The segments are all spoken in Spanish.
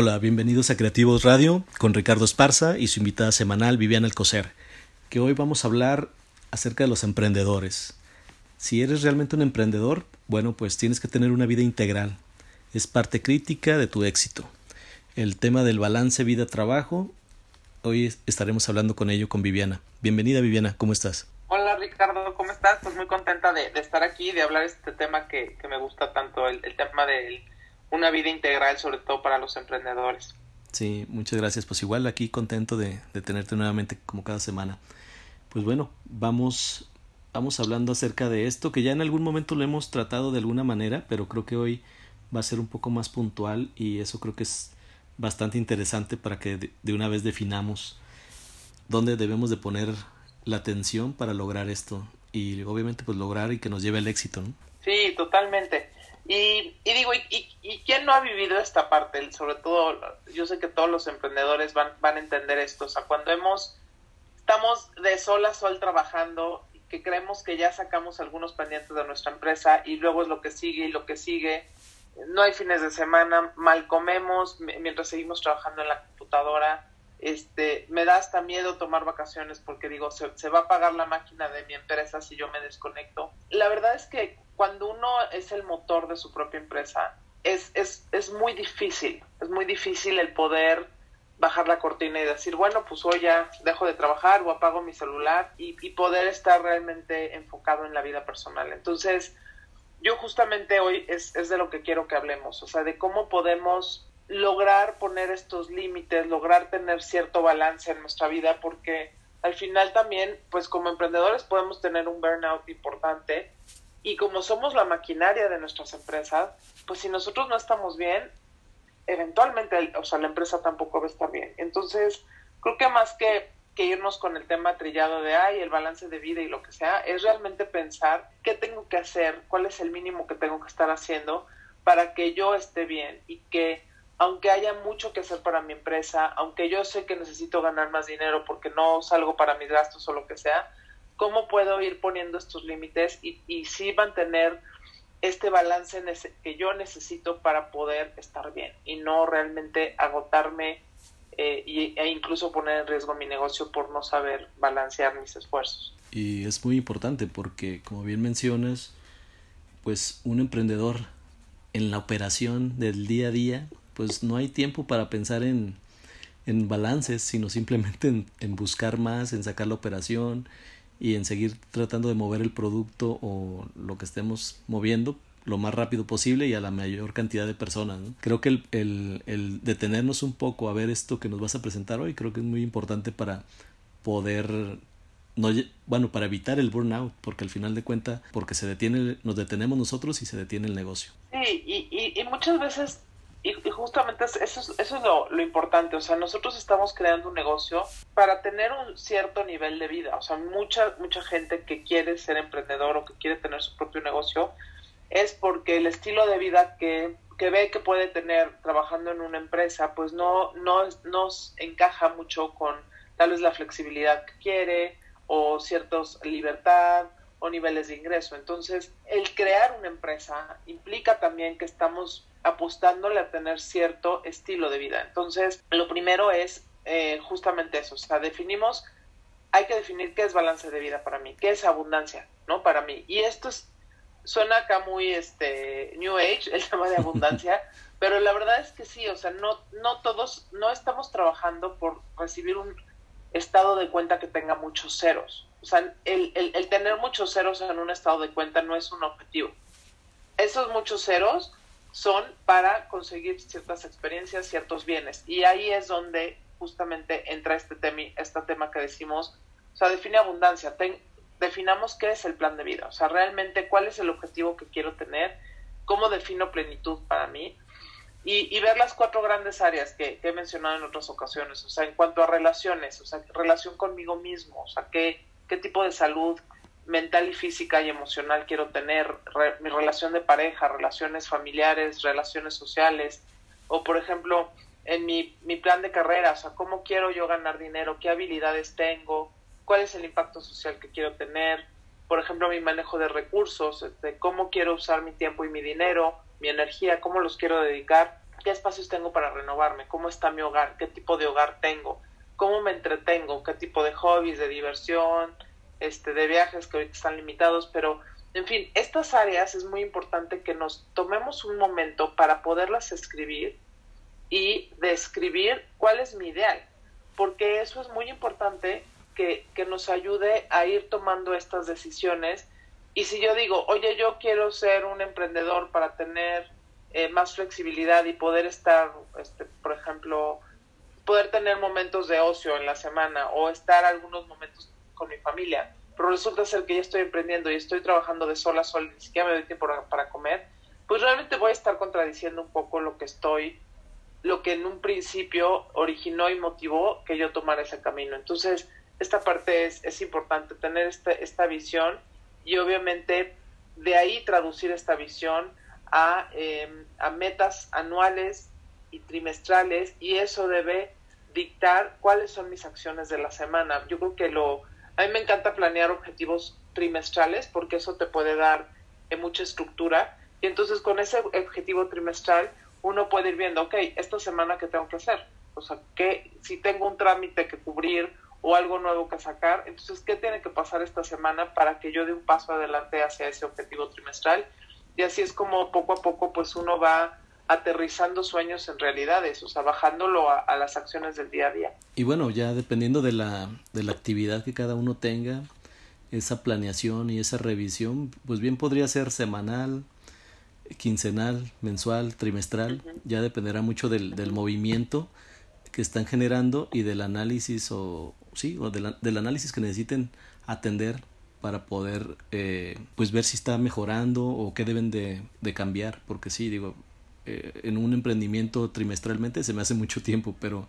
Hola, bienvenidos a Creativos Radio con Ricardo Esparza y su invitada semanal Viviana Alcocer, que hoy vamos a hablar acerca de los emprendedores. Si eres realmente un emprendedor, bueno, pues tienes que tener una vida integral. Es parte crítica de tu éxito. El tema del balance vida-trabajo, hoy estaremos hablando con ello con Viviana. Bienvenida Viviana, ¿cómo estás? Hola Ricardo, ¿cómo estás? Pues muy contenta de, estar aquí, de hablar este tema que, me gusta tanto, el tema del una vida integral, sobre todo para los emprendedores. Sí, muchas gracias. Pues igual aquí contento de, tenerte nuevamente como cada semana. Pues bueno, vamos, vamos hablando acerca de esto, que ya en algún momento lo hemos tratado de alguna manera, pero creo que hoy va a ser un poco más puntual y eso creo que es bastante interesante para que de, de una vez definamos dónde debemos de poner la atención para lograr esto y obviamente pues lograr y que nos lleve al éxito, ¿no? Sí, totalmente. Y, y digo, y, y, quién no ha vivido esta parte? Sobre todo, yo sé que todos los emprendedores van, van a entender esto. O sea, cuando hemos, estamos de sol a sol trabajando, que creemos que ya sacamos algunos pendientes de nuestra empresa y luego es lo que sigue y lo que sigue. No hay fines de semana, mal comemos mientras seguimos trabajando en la computadora. Este, me da hasta miedo tomar vacaciones porque digo, se, va a pagar la máquina de mi empresa si yo me desconecto. La verdad es que cuando uno es el motor de su propia empresa, es, es, es muy difícil, es muy difícil el poder bajar la cortina y decir, bueno, pues hoy ya dejo de trabajar o apago mi celular y, y, poder estar realmente enfocado en la vida personal. Entonces, yo justamente hoy es, es, de lo que quiero que hablemos, o sea, de cómo podemos lograr poner estos límites, lograr tener cierto balance en nuestra vida, porque al final también, pues como emprendedores podemos tener un burnout importante y como somos la maquinaria de nuestras empresas, pues si nosotros no estamos bien, eventualmente, o sea, la empresa tampoco va a estar bien. Entonces, creo que más que, que irnos con el tema trillado de, ay, el balance de vida y lo que sea, es realmente pensar qué tengo que hacer, cuál es el mínimo que tengo que estar haciendo para que yo esté bien y que aunque haya mucho que hacer para mi empresa, aunque yo sé que necesito ganar más dinero porque no salgo para mis gastos o lo que sea, cómo puedo ir poniendo estos límites y, y sí mantener este balance que yo necesito para poder estar bien y no realmente agotarme eh, e incluso poner en riesgo mi negocio por no saber balancear mis esfuerzos. Y es muy importante porque, como bien mencionas, pues un emprendedor en la operación del día a día, pues no hay tiempo para pensar en, en balances, sino simplemente en, en buscar más, en sacar la operación, y en seguir tratando de mover el producto o lo que estemos moviendo lo más rápido posible y a la mayor cantidad de personas. Creo que el, el, el, detenernos un poco a ver esto que nos vas a presentar hoy creo que es muy importante para poder no, bueno, para evitar el burnout, porque al final de cuentas, porque se detiene, nos detenemos nosotros y se detiene el negocio. Sí, y, y, y muchas veces justamente eso es, eso es lo, importante, o sea, nosotros estamos creando un negocio para tener un cierto nivel de vida, o sea, mucha, mucha gente que quiere ser emprendedor o que quiere tener su propio negocio es porque el estilo de vida que, que ve que puede tener trabajando en una empresa, pues no, no nos encaja mucho con tal vez la flexibilidad que quiere o ciertos libertad o niveles de ingreso. Entonces, el crear una empresa implica también que estamos apostándole a tener cierto estilo de vida. Entonces, lo primero es eh, justamente eso, o sea, definimos, hay que definir qué es balance de vida para mí, qué es abundancia, ¿no? Para mí. Y esto es, suena acá muy este New Age, el tema de abundancia, pero la verdad es que sí, o sea, no, no todos, no estamos trabajando por recibir un estado de cuenta que tenga muchos ceros. O sea, el, el, el tener muchos ceros en un estado de cuenta no es un objetivo. Esos muchos ceros son para conseguir ciertas experiencias, ciertos bienes. Y ahí es donde justamente entra este tema, este tema que decimos, o sea, define abundancia, definamos qué es el plan de vida, o sea, realmente cuál es el objetivo que quiero tener, cómo defino plenitud para mí y, ver las cuatro grandes áreas que, he mencionado en otras ocasiones, o sea, en cuanto a relaciones, o sea, relación conmigo mismo, o sea, qué tipo de salud, mental y física y emocional quiero tener, mi relación de pareja, relaciones familiares, relaciones sociales, o por ejemplo, en mi, mi plan de carrera, o sea, cómo quiero yo ganar dinero, qué habilidades tengo, cuál es el impacto social que quiero tener, por ejemplo, mi manejo de recursos, este, cómo quiero usar mi tiempo y mi dinero, mi energía, cómo los quiero dedicar. qué espacios tengo para renovarme, cómo está mi hogar, qué tipo de hogar tengo, cómo me entretengo, qué tipo de hobbies, de diversión, este, de viajes que ahorita están limitados, pero en fin, estas áreas es muy importante que nos tomemos un momento para poderlas escribir y describir cuál es mi ideal, porque eso es muy importante que, que nos ayude a ir tomando estas decisiones. Y si yo digo, oye, yo quiero ser un emprendedor para tener eh, más flexibilidad y poder estar, este, por ejemplo, poder tener momentos de ocio en la semana o estar algunos momentos con mi familia, pero resulta ser que ya estoy emprendiendo y estoy trabajando de sol a sol, ni siquiera me doy tiempo para comer, pues realmente voy a estar contradiciendo un poco lo que estoy, lo que en un principio originó y motivó que yo tomara ese camino. Entonces, esta parte es, es importante, tener este, esta visión y obviamente de ahí traducir esta visión a, em, a metas anuales y trimestrales y eso debe dictar cuáles son mis acciones de la semana. Yo creo que lo, a mí me encanta planear objetivos trimestrales porque eso te puede dar eh, mucha estructura. Y entonces con ese objetivo trimestral uno puede ir viendo, ok, esta semana qué tengo que hacer. O sea, que si tengo un trámite que cubrir o algo nuevo que sacar, entonces, ¿qué tiene que pasar esta semana para que yo dé un paso adelante hacia ese objetivo trimestral? Y así es como poco a poco, pues uno va aterrizando sueños en realidades, o sea, bajándolo a, las acciones del día a día. Y bueno, ya dependiendo de la, de la actividad que cada uno tenga, esa planeación y esa revisión, pues bien podría ser semanal, quincenal, mensual, trimestral, ya dependerá mucho del, del, movimiento que están generando y del análisis o sí, o del análisis que necesiten atender para poder eh, pues ver si está mejorando o qué deben de, de cambiar, porque sí, digo, eh, en un emprendimiento trimestralmente se me hace mucho tiempo, pero,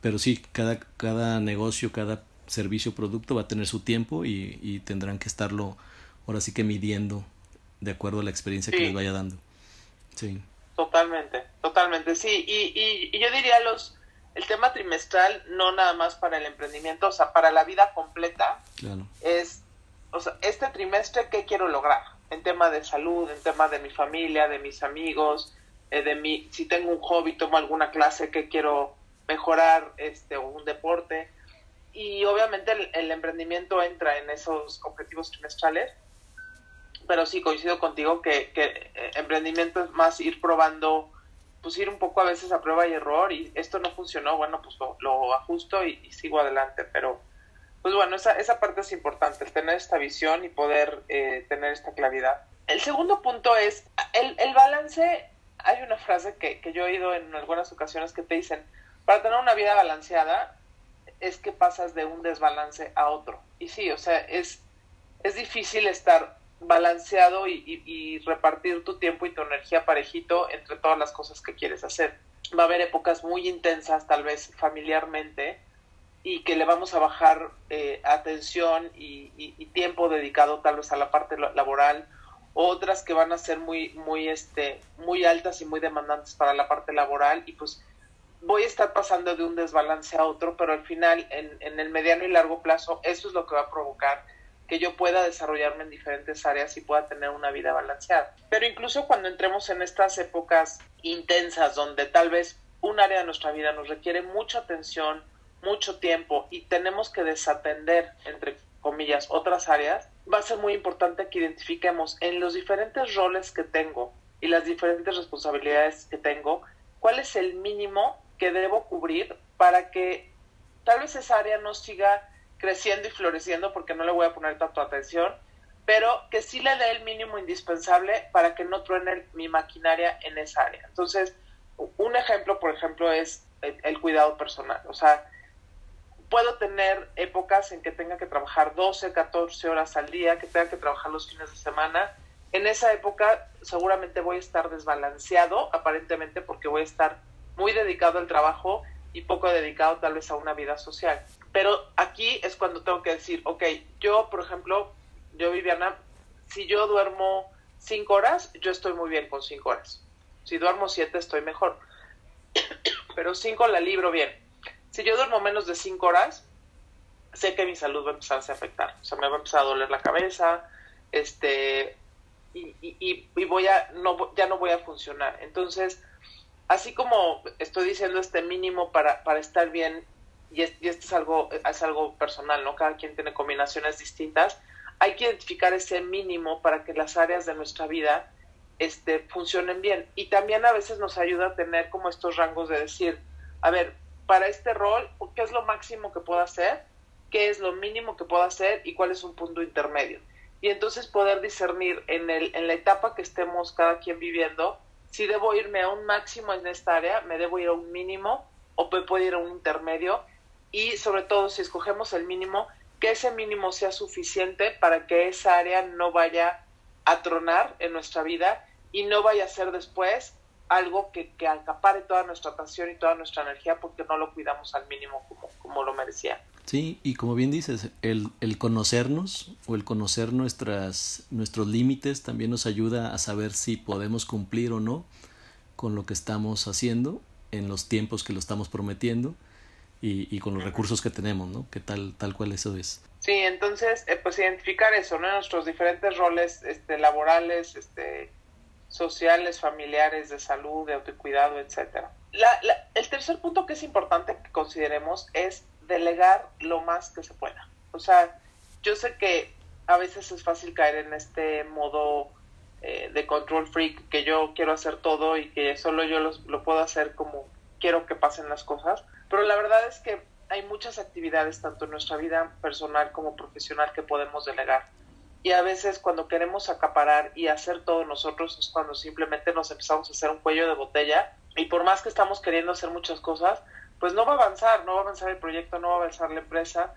pero sí, cada, cada negocio, cada servicio, producto va a tener su tiempo y, y tendrán que estarlo ahora sí que midiendo de acuerdo a la experiencia que les vaya dando. Sí. Totalmente, totalmente, sí. Y, y, yo diría los el tema trimestral no nada más para el emprendimiento, o sea, para la vida completa es, o sea, este trimestre qué quiero lograr en tema de salud, en tema de mi familia, de mis amigos, eh, de mi, si tengo un hobby, tomo alguna clase que quiero mejorar, este, o un deporte. Y obviamente el, emprendimiento entra en esos objetivos trimestrales, pero sí coincido contigo que, que eh, emprendimiento es más ir probando, pues ir un poco a veces a prueba y error, y esto no funcionó, bueno, pues lo, ajusto y, sigo adelante, pero pues bueno, esa, esa parte es importante, tener esta visión y poder eh, tener esta claridad. El segundo punto es, el, el balance hay una frase que, que yo he oído en algunas ocasiones que te dicen, para tener una vida balanceada es que pasas de un desbalance a otro. Y sí, o sea, es, es difícil estar balanceado y, repartir tu tiempo y tu energía parejito entre todas las cosas que quieres hacer. Va a haber épocas muy intensas, tal vez familiarmente, y que le vamos a bajar eh, atención y, y, tiempo dedicado tal vez a la parte laboral otras que van a ser muy, muy, este, muy altas y muy demandantes para la parte laboral y pues voy a estar pasando de un desbalance a otro, pero al final, en, en el mediano y largo plazo, eso es lo que va a provocar que yo pueda desarrollarme en diferentes áreas y pueda tener una vida balanceada. Pero incluso cuando entremos en estas épocas intensas donde tal vez un área de nuestra vida nos requiere mucha atención, mucho tiempo y tenemos que desatender, entre comillas, otras áreas, va a ser muy importante que identifiquemos en los diferentes roles que tengo y las diferentes responsabilidades que tengo, cuál es el mínimo que debo cubrir para que tal vez esa área no siga creciendo y floreciendo porque no le voy a poner tanto atención, pero que sí le dé el mínimo indispensable para que no truene mi maquinaria en esa área. Entonces, un ejemplo, por ejemplo, es el, el cuidado personal. O sea, puedo tener épocas en que tenga que trabajar 12, 14 horas al día, que tenga que trabajar los fines de semana. En esa época seguramente voy a estar desbalanceado, aparentemente, porque voy a estar muy dedicado al trabajo y poco dedicado tal vez a una vida social. Pero aquí es cuando tengo que decir, ok, yo, por ejemplo, yo, Viviana, si yo duermo 5 horas, yo estoy muy bien con 5 horas. Si duermo 7, estoy mejor. Pero 5 la libro bien si yo duermo menos de cinco horas, sé que mi salud va a empezar a afectar. O sea, me va a empezar a doler la cabeza, este, y, y, voy a, no, ya no voy a funcionar. Entonces, así como estoy diciendo este mínimo para, para estar bien, y, esto es algo, es algo personal, ¿no? Cada quien tiene combinaciones distintas, hay que identificar ese mínimo para que las áreas de nuestra vida este, funcionen bien. Y también a veces nos ayuda a tener como estos rangos de decir, a ver, para este rol, ¿qué es lo máximo que puedo hacer? ¿Qué es lo mínimo que puedo hacer? ¿Y cuál es un punto intermedio? Y entonces poder discernir en, el, en la etapa que estemos cada quien viviendo, si debo irme a un máximo en esta área, me debo ir a un mínimo o puedo ir a un intermedio. Y sobre todo, si escogemos el mínimo, que ese mínimo sea suficiente para que esa área no vaya a tronar en nuestra vida y no vaya a ser después algo que, que acapare toda nuestra atención y toda nuestra energía porque no lo cuidamos al mínimo como, como lo merecía. Sí, y como bien dices, el, el conocernos o el conocer nuestras, nuestros límites también nos ayuda a saber si podemos cumplir o no con lo que estamos haciendo en los tiempos que lo estamos prometiendo y, y con los recursos que tenemos, ¿no? Que tal, tal cual eso es. Sí, entonces, eh, pues identificar eso, ¿no? Nuestros diferentes roles este, laborales, este, sociales, familiares, de salud, de autocuidado, etcétera. La, el tercer punto que es importante que consideremos es delegar lo más que se pueda. O sea, yo sé que a veces es fácil caer en este modo eh, de control freak, que yo quiero hacer todo y que solo yo lo puedo hacer como quiero que pasen las cosas, pero la verdad es que hay muchas actividades, tanto en nuestra vida personal como profesional, que podemos delegar y a veces cuando queremos acaparar y hacer todo nosotros es cuando simplemente nos empezamos a hacer un cuello de botella y por más que estamos queriendo hacer muchas cosas, pues no va a avanzar, no va a avanzar el proyecto, no va a avanzar la empresa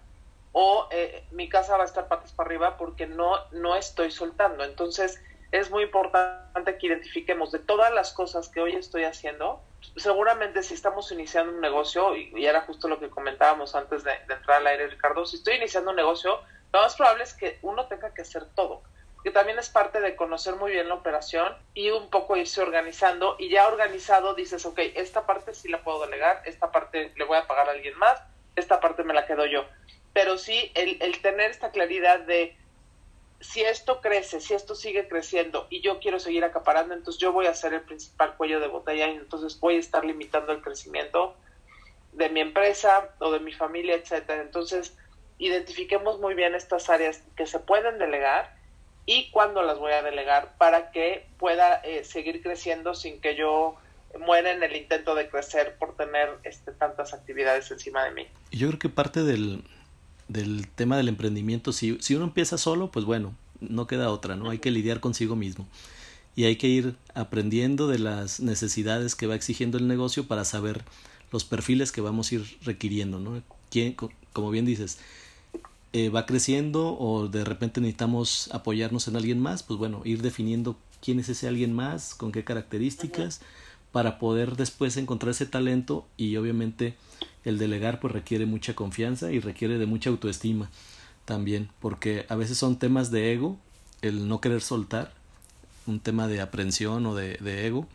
o eh, mi casa va a estar patas para arriba porque no, no estoy soltando. Entonces es muy importante que identifiquemos de todas las cosas que hoy estoy haciendo, seguramente si estamos iniciando un negocio, y, era justo lo que comentábamos antes de, de entrar al aire, Ricardo, si estoy iniciando un negocio, lo más probable es que uno tenga que hacer todo, que también es parte de conocer muy bien la operación y un poco irse organizando y ya organizado dices, ok, esta parte sí la puedo delegar, esta parte le voy a pagar a alguien más, esta parte me la quedo yo. Pero sí, el, tener esta claridad de si esto crece, si esto sigue creciendo y yo quiero seguir acaparando, entonces yo voy a ser el principal cuello de botella y entonces voy a estar limitando el crecimiento de mi empresa o de mi familia, etcétera. Entonces, identifiquemos muy bien estas áreas que se pueden delegar y cuándo las voy a delegar para que pueda eh, seguir creciendo sin que yo muera en el intento de crecer por tener este, tantas actividades encima de mí. Yo creo que parte del, del tema del emprendimiento, si, si uno empieza solo, pues bueno, no queda otra, ¿no? Hay que lidiar consigo mismo y hay que ir aprendiendo de las necesidades que va exigiendo el negocio para saber los perfiles que vamos a ir requiriendo, ¿no? ¿Quién, como bien dices, eh, va creciendo o de repente necesitamos apoyarnos en alguien más, pues bueno, ir definiendo quién es ese alguien más, con qué características, para poder después encontrar ese talento y obviamente el delegar pues requiere mucha confianza y requiere de mucha autoestima también, porque a veces son temas de ego, el no querer soltar, un tema de aprensión o de, de ego,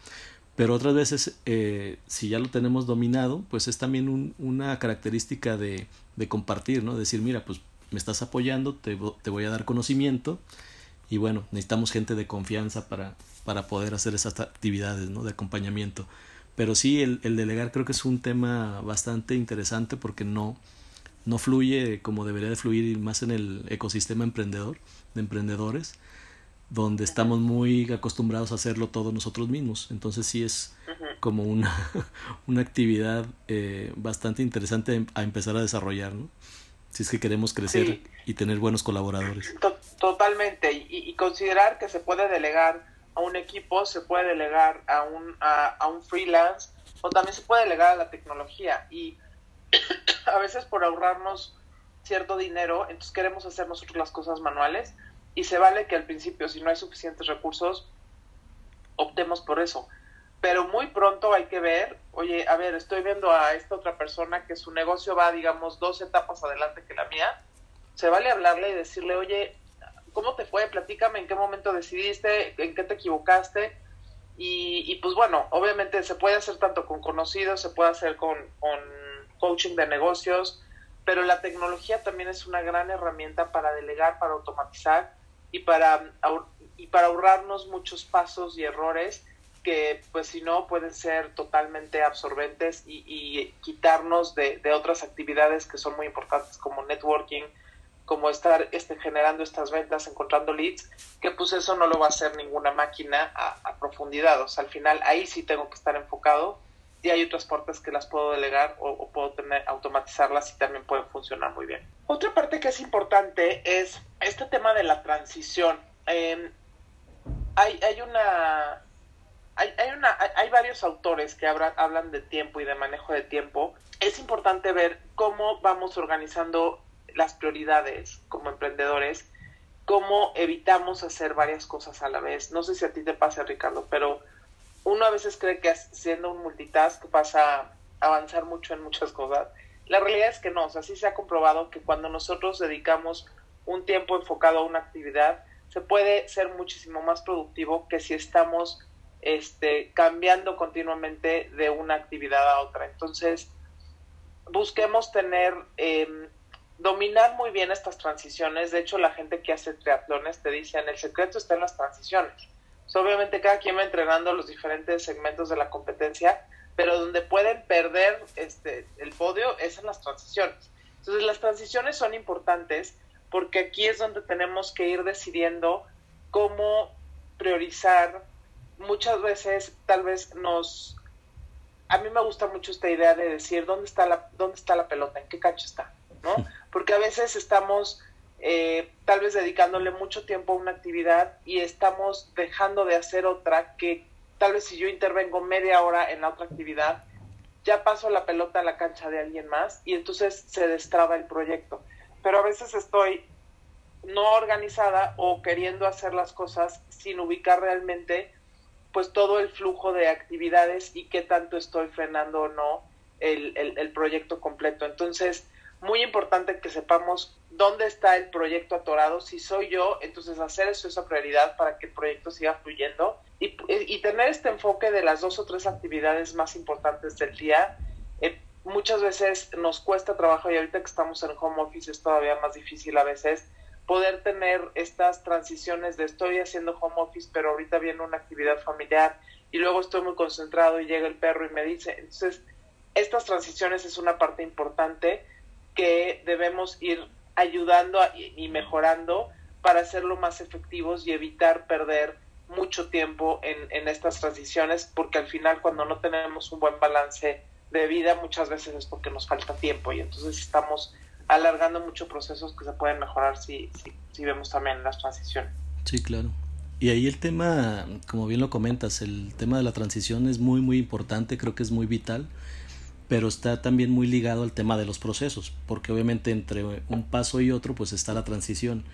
pero otras veces eh, si ya lo tenemos dominado, pues es también un, una característica de, de compartir, ¿no? Decir, mira, pues me estás apoyando, te, te, voy a dar conocimiento y bueno, necesitamos gente de confianza para, para poder hacer esas actividades ¿no? de acompañamiento. Pero sí, el, el, delegar creo que es un tema bastante interesante porque no, no fluye como debería de fluir más en el ecosistema emprendedor, de emprendedores, donde estamos muy acostumbrados a hacerlo todos nosotros mismos. Entonces sí es como una, una actividad eh, bastante interesante a empezar a desarrollar, ¿no? Si es que queremos crecer y tener buenos colaboradores. Totalmente, y, considerar que se puede delegar a un equipo, se puede delegar a un, a, un freelance o también se puede delegar a la tecnología. Y a veces por ahorrarnos cierto dinero, entonces queremos hacer nosotros las cosas manuales y se vale que al principio si no hay suficientes recursos optemos por eso pero muy pronto hay que ver, oye, a ver, estoy viendo a esta otra persona que su negocio va, digamos, dos etapas adelante que la mía, se vale hablarle y decirle, oye, ¿cómo te fue? Platícame en qué momento decidiste, en qué te equivocaste. Y, y pues bueno, obviamente se puede hacer tanto con conocidos, se puede hacer con, con coaching de negocios, pero la tecnología también es una gran herramienta para delegar, para automatizar y para, y para ahorrarnos muchos pasos y errores que pues si no pueden ser totalmente absorbentes y, quitarnos de, otras actividades que son muy importantes como networking, como estar este, generando estas ventas, encontrando leads, que pues eso no lo va a hacer ninguna máquina a, profundidad. O sea, al final ahí sí tengo que estar enfocado y hay otras partes que las puedo delegar o, puedo tener, automatizarlas y también pueden funcionar muy bien. Otra parte que es importante es este tema de la transición. Em, hay, hay una hay, hay, una, hay, varios autores que hablan de tiempo y de manejo de tiempo. Es importante ver cómo vamos organizando las prioridades como emprendedores, cómo evitamos hacer varias cosas a la vez. No sé si a ti te pasa, Ricardo, pero uno a veces cree que siendo un multitask pasa a avanzar mucho en muchas cosas. La realidad es que no, o sea, sí se ha comprobado que cuando nosotros dedicamos un tiempo enfocado a una actividad, se puede ser muchísimo más productivo que si estamos este, cambiando continuamente de una actividad a otra. Entonces, busquemos tener, em, dominar muy bien estas transiciones. De hecho, la gente que hace triatlones te dicen, el secreto está en las transiciones. obviamente cada quien va entrenando los diferentes segmentos de la competencia, pero donde pueden perder este, el podio es en las transiciones. Entonces, las transiciones son importantes porque aquí es donde tenemos que ir decidiendo cómo priorizar muchas veces tal vez nos a mí me gusta mucho esta idea de decir dónde está la dónde está la pelota en qué cancha está no porque a veces estamos eh, tal vez dedicándole mucho tiempo a una actividad y estamos dejando de hacer otra que tal vez si yo intervengo media hora en la otra actividad ya paso la pelota a la cancha de alguien más y entonces se destraba el proyecto. Pero a veces estoy no organizada o queriendo hacer las cosas sin ubicar realmente pues todo el flujo de actividades y qué tanto estoy frenando o no el, el, proyecto completo. Entonces, muy importante que sepamos dónde está el proyecto atorado. Si soy yo, entonces hacer eso esa prioridad para que el proyecto siga fluyendo y, y tener este enfoque de las dos o tres actividades más importantes del día. Eh, muchas veces nos cuesta trabajo y ahorita que estamos en home office es todavía más difícil a veces poder tener estas transiciones de estoy haciendo home office, pero ahorita viene una actividad familiar y luego estoy muy concentrado y llega el perro y me dice. Entonces, estas transiciones es una parte importante que debemos ir ayudando y mejorando para hacerlo más efectivos y evitar perder mucho tiempo en, en estas transiciones, porque al final cuando no tenemos un buen balance de vida, muchas veces es porque nos falta tiempo y entonces estamos alargando muchos procesos que se pueden mejorar si, si, vemos también las transiciones. Sí, claro. Y ahí el tema, como bien lo comentas, el tema de la transición es muy, muy importante, creo que es muy vital, pero está también muy ligado al tema de los procesos, porque obviamente entre un paso y otro pues está la transición.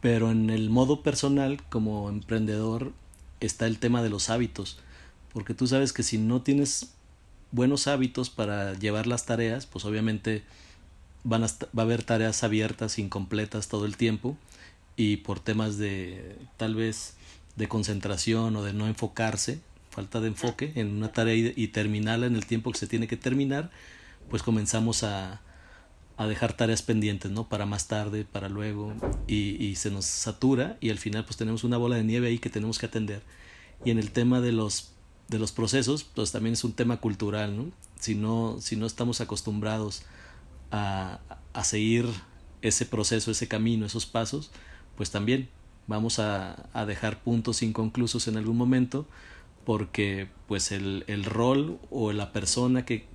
Pero en el modo personal, como emprendedor, está el tema de los hábitos, porque tú sabes que si no tienes buenos hábitos para llevar las tareas, pues obviamente van a, va a haber tareas abiertas, incompletas todo el tiempo y por temas de tal vez de concentración o de no enfocarse, falta de enfoque en una tarea y, terminarla en el tiempo que se tiene que terminar, pues comenzamos a, a dejar tareas pendientes, ¿no? Para más tarde, para luego, y, y, se nos satura y al final pues tenemos una bola de nieve ahí que tenemos que atender. Y en el tema de los, de los procesos, pues también es un tema cultural, ¿no? Si no, si no estamos acostumbrados a, a seguir ese proceso, ese camino, esos pasos, pues también vamos a, a, dejar puntos inconclusos en algún momento porque pues el, el rol o la persona que,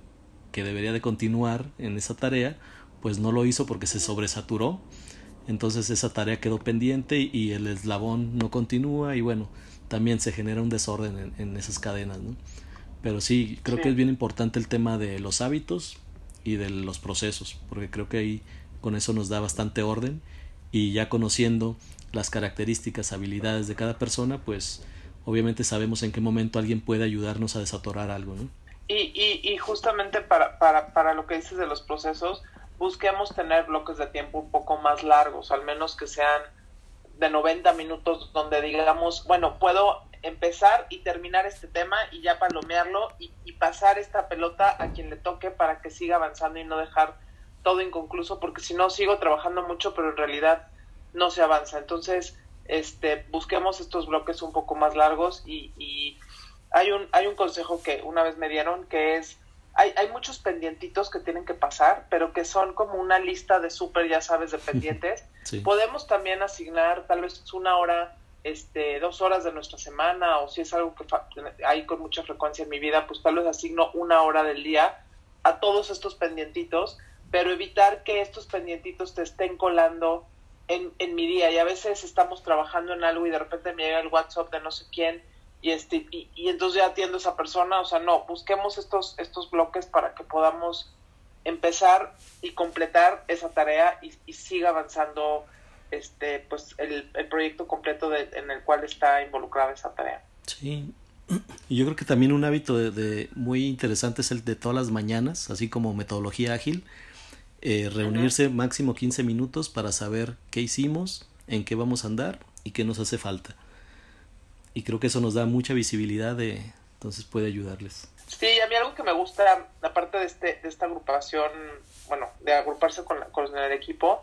que, debería de continuar en esa tarea pues no lo hizo porque se sobresaturó entonces esa tarea quedó pendiente y el eslabón no continúa y bueno también se genera un desorden en, en esas cadenas ¿no? pero sí creo que es bien importante el tema de los hábitos y de los procesos, porque creo que ahí con eso nos da bastante orden y ya conociendo las características, habilidades de cada persona, pues obviamente sabemos en qué momento alguien puede ayudarnos a desatorar algo, ¿no? Y, y, y justamente para, para, para lo que dices de los procesos, busquemos tener bloques de tiempo un poco más largos, al menos que sean de 90 minutos, donde digamos, bueno, puedo empezar y terminar este tema y ya palomearlo y, pasar esta pelota a quien le toque para que siga avanzando y no dejar todo inconcluso, porque si no sigo trabajando mucho, pero en realidad no se avanza. Entonces, este, busquemos estos bloques un poco más largos y, hay un, hay un consejo que una vez me dieron que es, hay, hay muchos pendientitos que tienen que pasar, pero que son como una lista de súper, ya sabes, de pendientes. Podemos también asignar tal vez una hora, este, dos horas de nuestra semana, o si es algo que hay con mucha frecuencia en mi vida, pues tal vez asigno una hora del día a todos estos pendientitos, pero evitar que estos pendientitos te estén colando en, en mi día. Y a veces estamos trabajando en algo y de repente me llega el WhatsApp de no sé quién y este y, entonces ya atiendo a esa persona o sea no busquemos estos estos bloques para que podamos empezar y completar esa tarea y siga avanzando este pues el, el proyecto completo de, en el cual está involucrada esa tarea. Sí. Y yo creo que también un hábito de, de muy interesante es el de todas las mañanas así como metodología ágil eh, reunirse uh -huh. máximo 15 minutos para saber qué hicimos en qué vamos a andar y qué nos hace falta. Y creo que eso nos da mucha visibilidad de entonces puede ayudarles. Sí a mí algo que me gusta aparte de este de esta agrupación bueno de agruparse con, con el equipo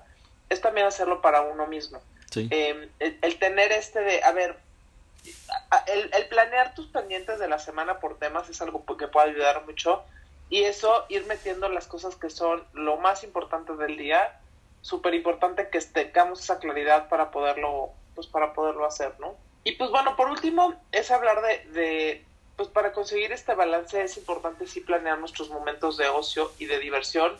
es también hacerlo para uno mismo sí. eh, el, el, tener este de a ver el, el, planear tus pendientes de la semana por temas es algo que puede ayudar mucho y eso ir metiendo las cosas que son lo más importante del día súper importante que tengamos esa claridad para poderlo pues para poderlo hacer no y pues bueno, por último, es hablar de, de, pues para conseguir este balance es importante sí planear nuestros momentos de ocio y de diversión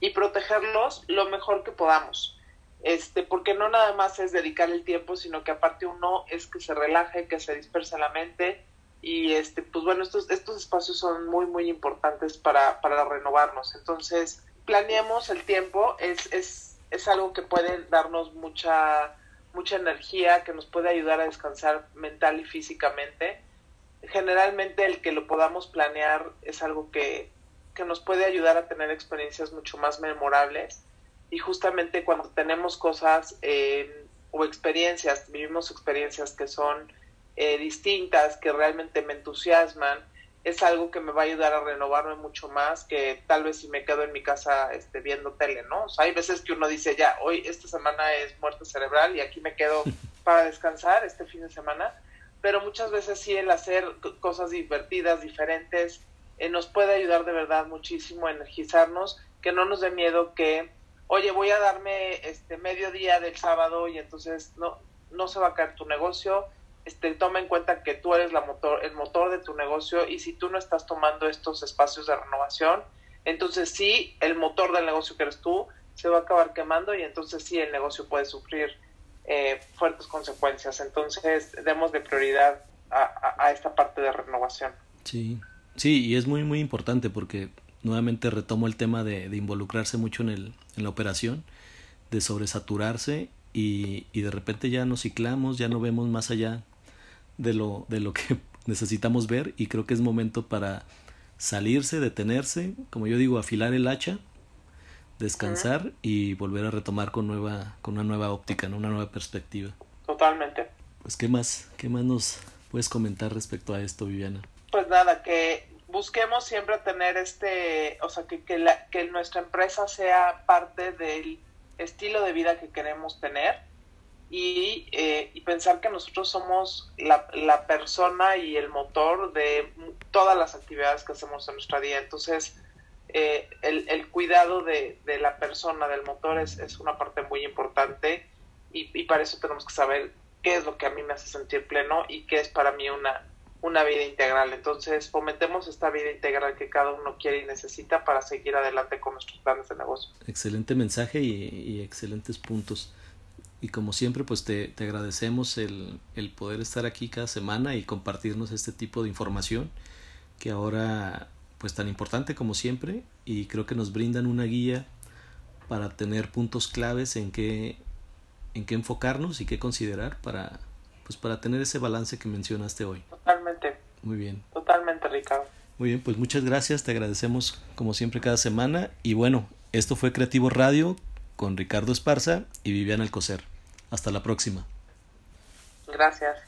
y protegerlos lo mejor que podamos. Este, porque no nada más es dedicar el tiempo, sino que aparte uno es que se relaje, que se disperse la mente y este, pues bueno, estos, estos espacios son muy, muy importantes para, para renovarnos. Entonces, planeemos el tiempo, es, es, es algo que puede darnos mucha mucha energía que nos puede ayudar a descansar mental y físicamente. Generalmente el que lo podamos planear es algo que, que nos puede ayudar a tener experiencias mucho más memorables y justamente cuando tenemos cosas eh, o experiencias, vivimos experiencias que son eh, distintas, que realmente me entusiasman, es algo que me va a ayudar a renovarme mucho más que tal vez si me quedo en mi casa este, viendo tele, ¿no? O sea, hay veces que uno dice, ya, hoy esta semana es muerte cerebral y aquí me quedo para descansar este fin de semana, pero muchas veces sí el hacer cosas divertidas, diferentes, eh, nos puede ayudar de verdad muchísimo a energizarnos, que no nos dé miedo que, oye, voy a darme este medio día del sábado y entonces no, no se va a caer tu negocio, este, toma en cuenta que tú eres la motor, el motor de tu negocio y si tú no estás tomando estos espacios de renovación, entonces sí, el motor del negocio que eres tú se va a acabar quemando y entonces sí, el negocio puede sufrir eh, fuertes consecuencias. Entonces, demos de prioridad a, a, a, esta parte de renovación. Sí, sí, y es muy, muy importante porque nuevamente retomo el tema de, de involucrarse mucho en, el, en la operación, de sobresaturarse y, y de repente ya nos ciclamos, ya no vemos más allá de lo, de lo que necesitamos ver y creo que es momento para salirse, detenerse, como yo digo, afilar el hacha, descansar uh -huh. y volver a retomar con nueva, con una nueva óptica, ¿no? una nueva perspectiva. Totalmente. Pues qué más, qué más nos puedes comentar respecto a esto, Viviana. Pues nada, que busquemos siempre tener este, o sea, que, que, la, que nuestra empresa sea parte del estilo de vida que queremos tener y, eh, y pensar que nosotros somos la, la, persona y el motor de todas las actividades que hacemos en nuestra día. Entonces, eh, el, el, cuidado de, de, la persona, del motor, es, es una parte muy importante y, y, para eso tenemos que saber qué es lo que a mí me hace sentir pleno y qué es para mí una, una vida integral. Entonces, fomentemos esta vida integral que cada uno quiere y necesita para seguir adelante con nuestros planes de negocio. Excelente mensaje y, y excelentes puntos y como siempre pues te, te agradecemos el, el, poder estar aquí cada semana y compartirnos este tipo de información que ahora pues tan importante como siempre y creo que nos brindan una guía para tener puntos claves en qué en qué enfocarnos y qué considerar para pues para tener ese balance que mencionaste hoy. Totalmente. Muy bien. Totalmente, Ricardo. Muy bien, pues muchas gracias, te agradecemos como siempre cada semana y bueno, esto fue Creativo Radio con Ricardo Esparza y Viviana Alcocer. Hasta la próxima. Gracias.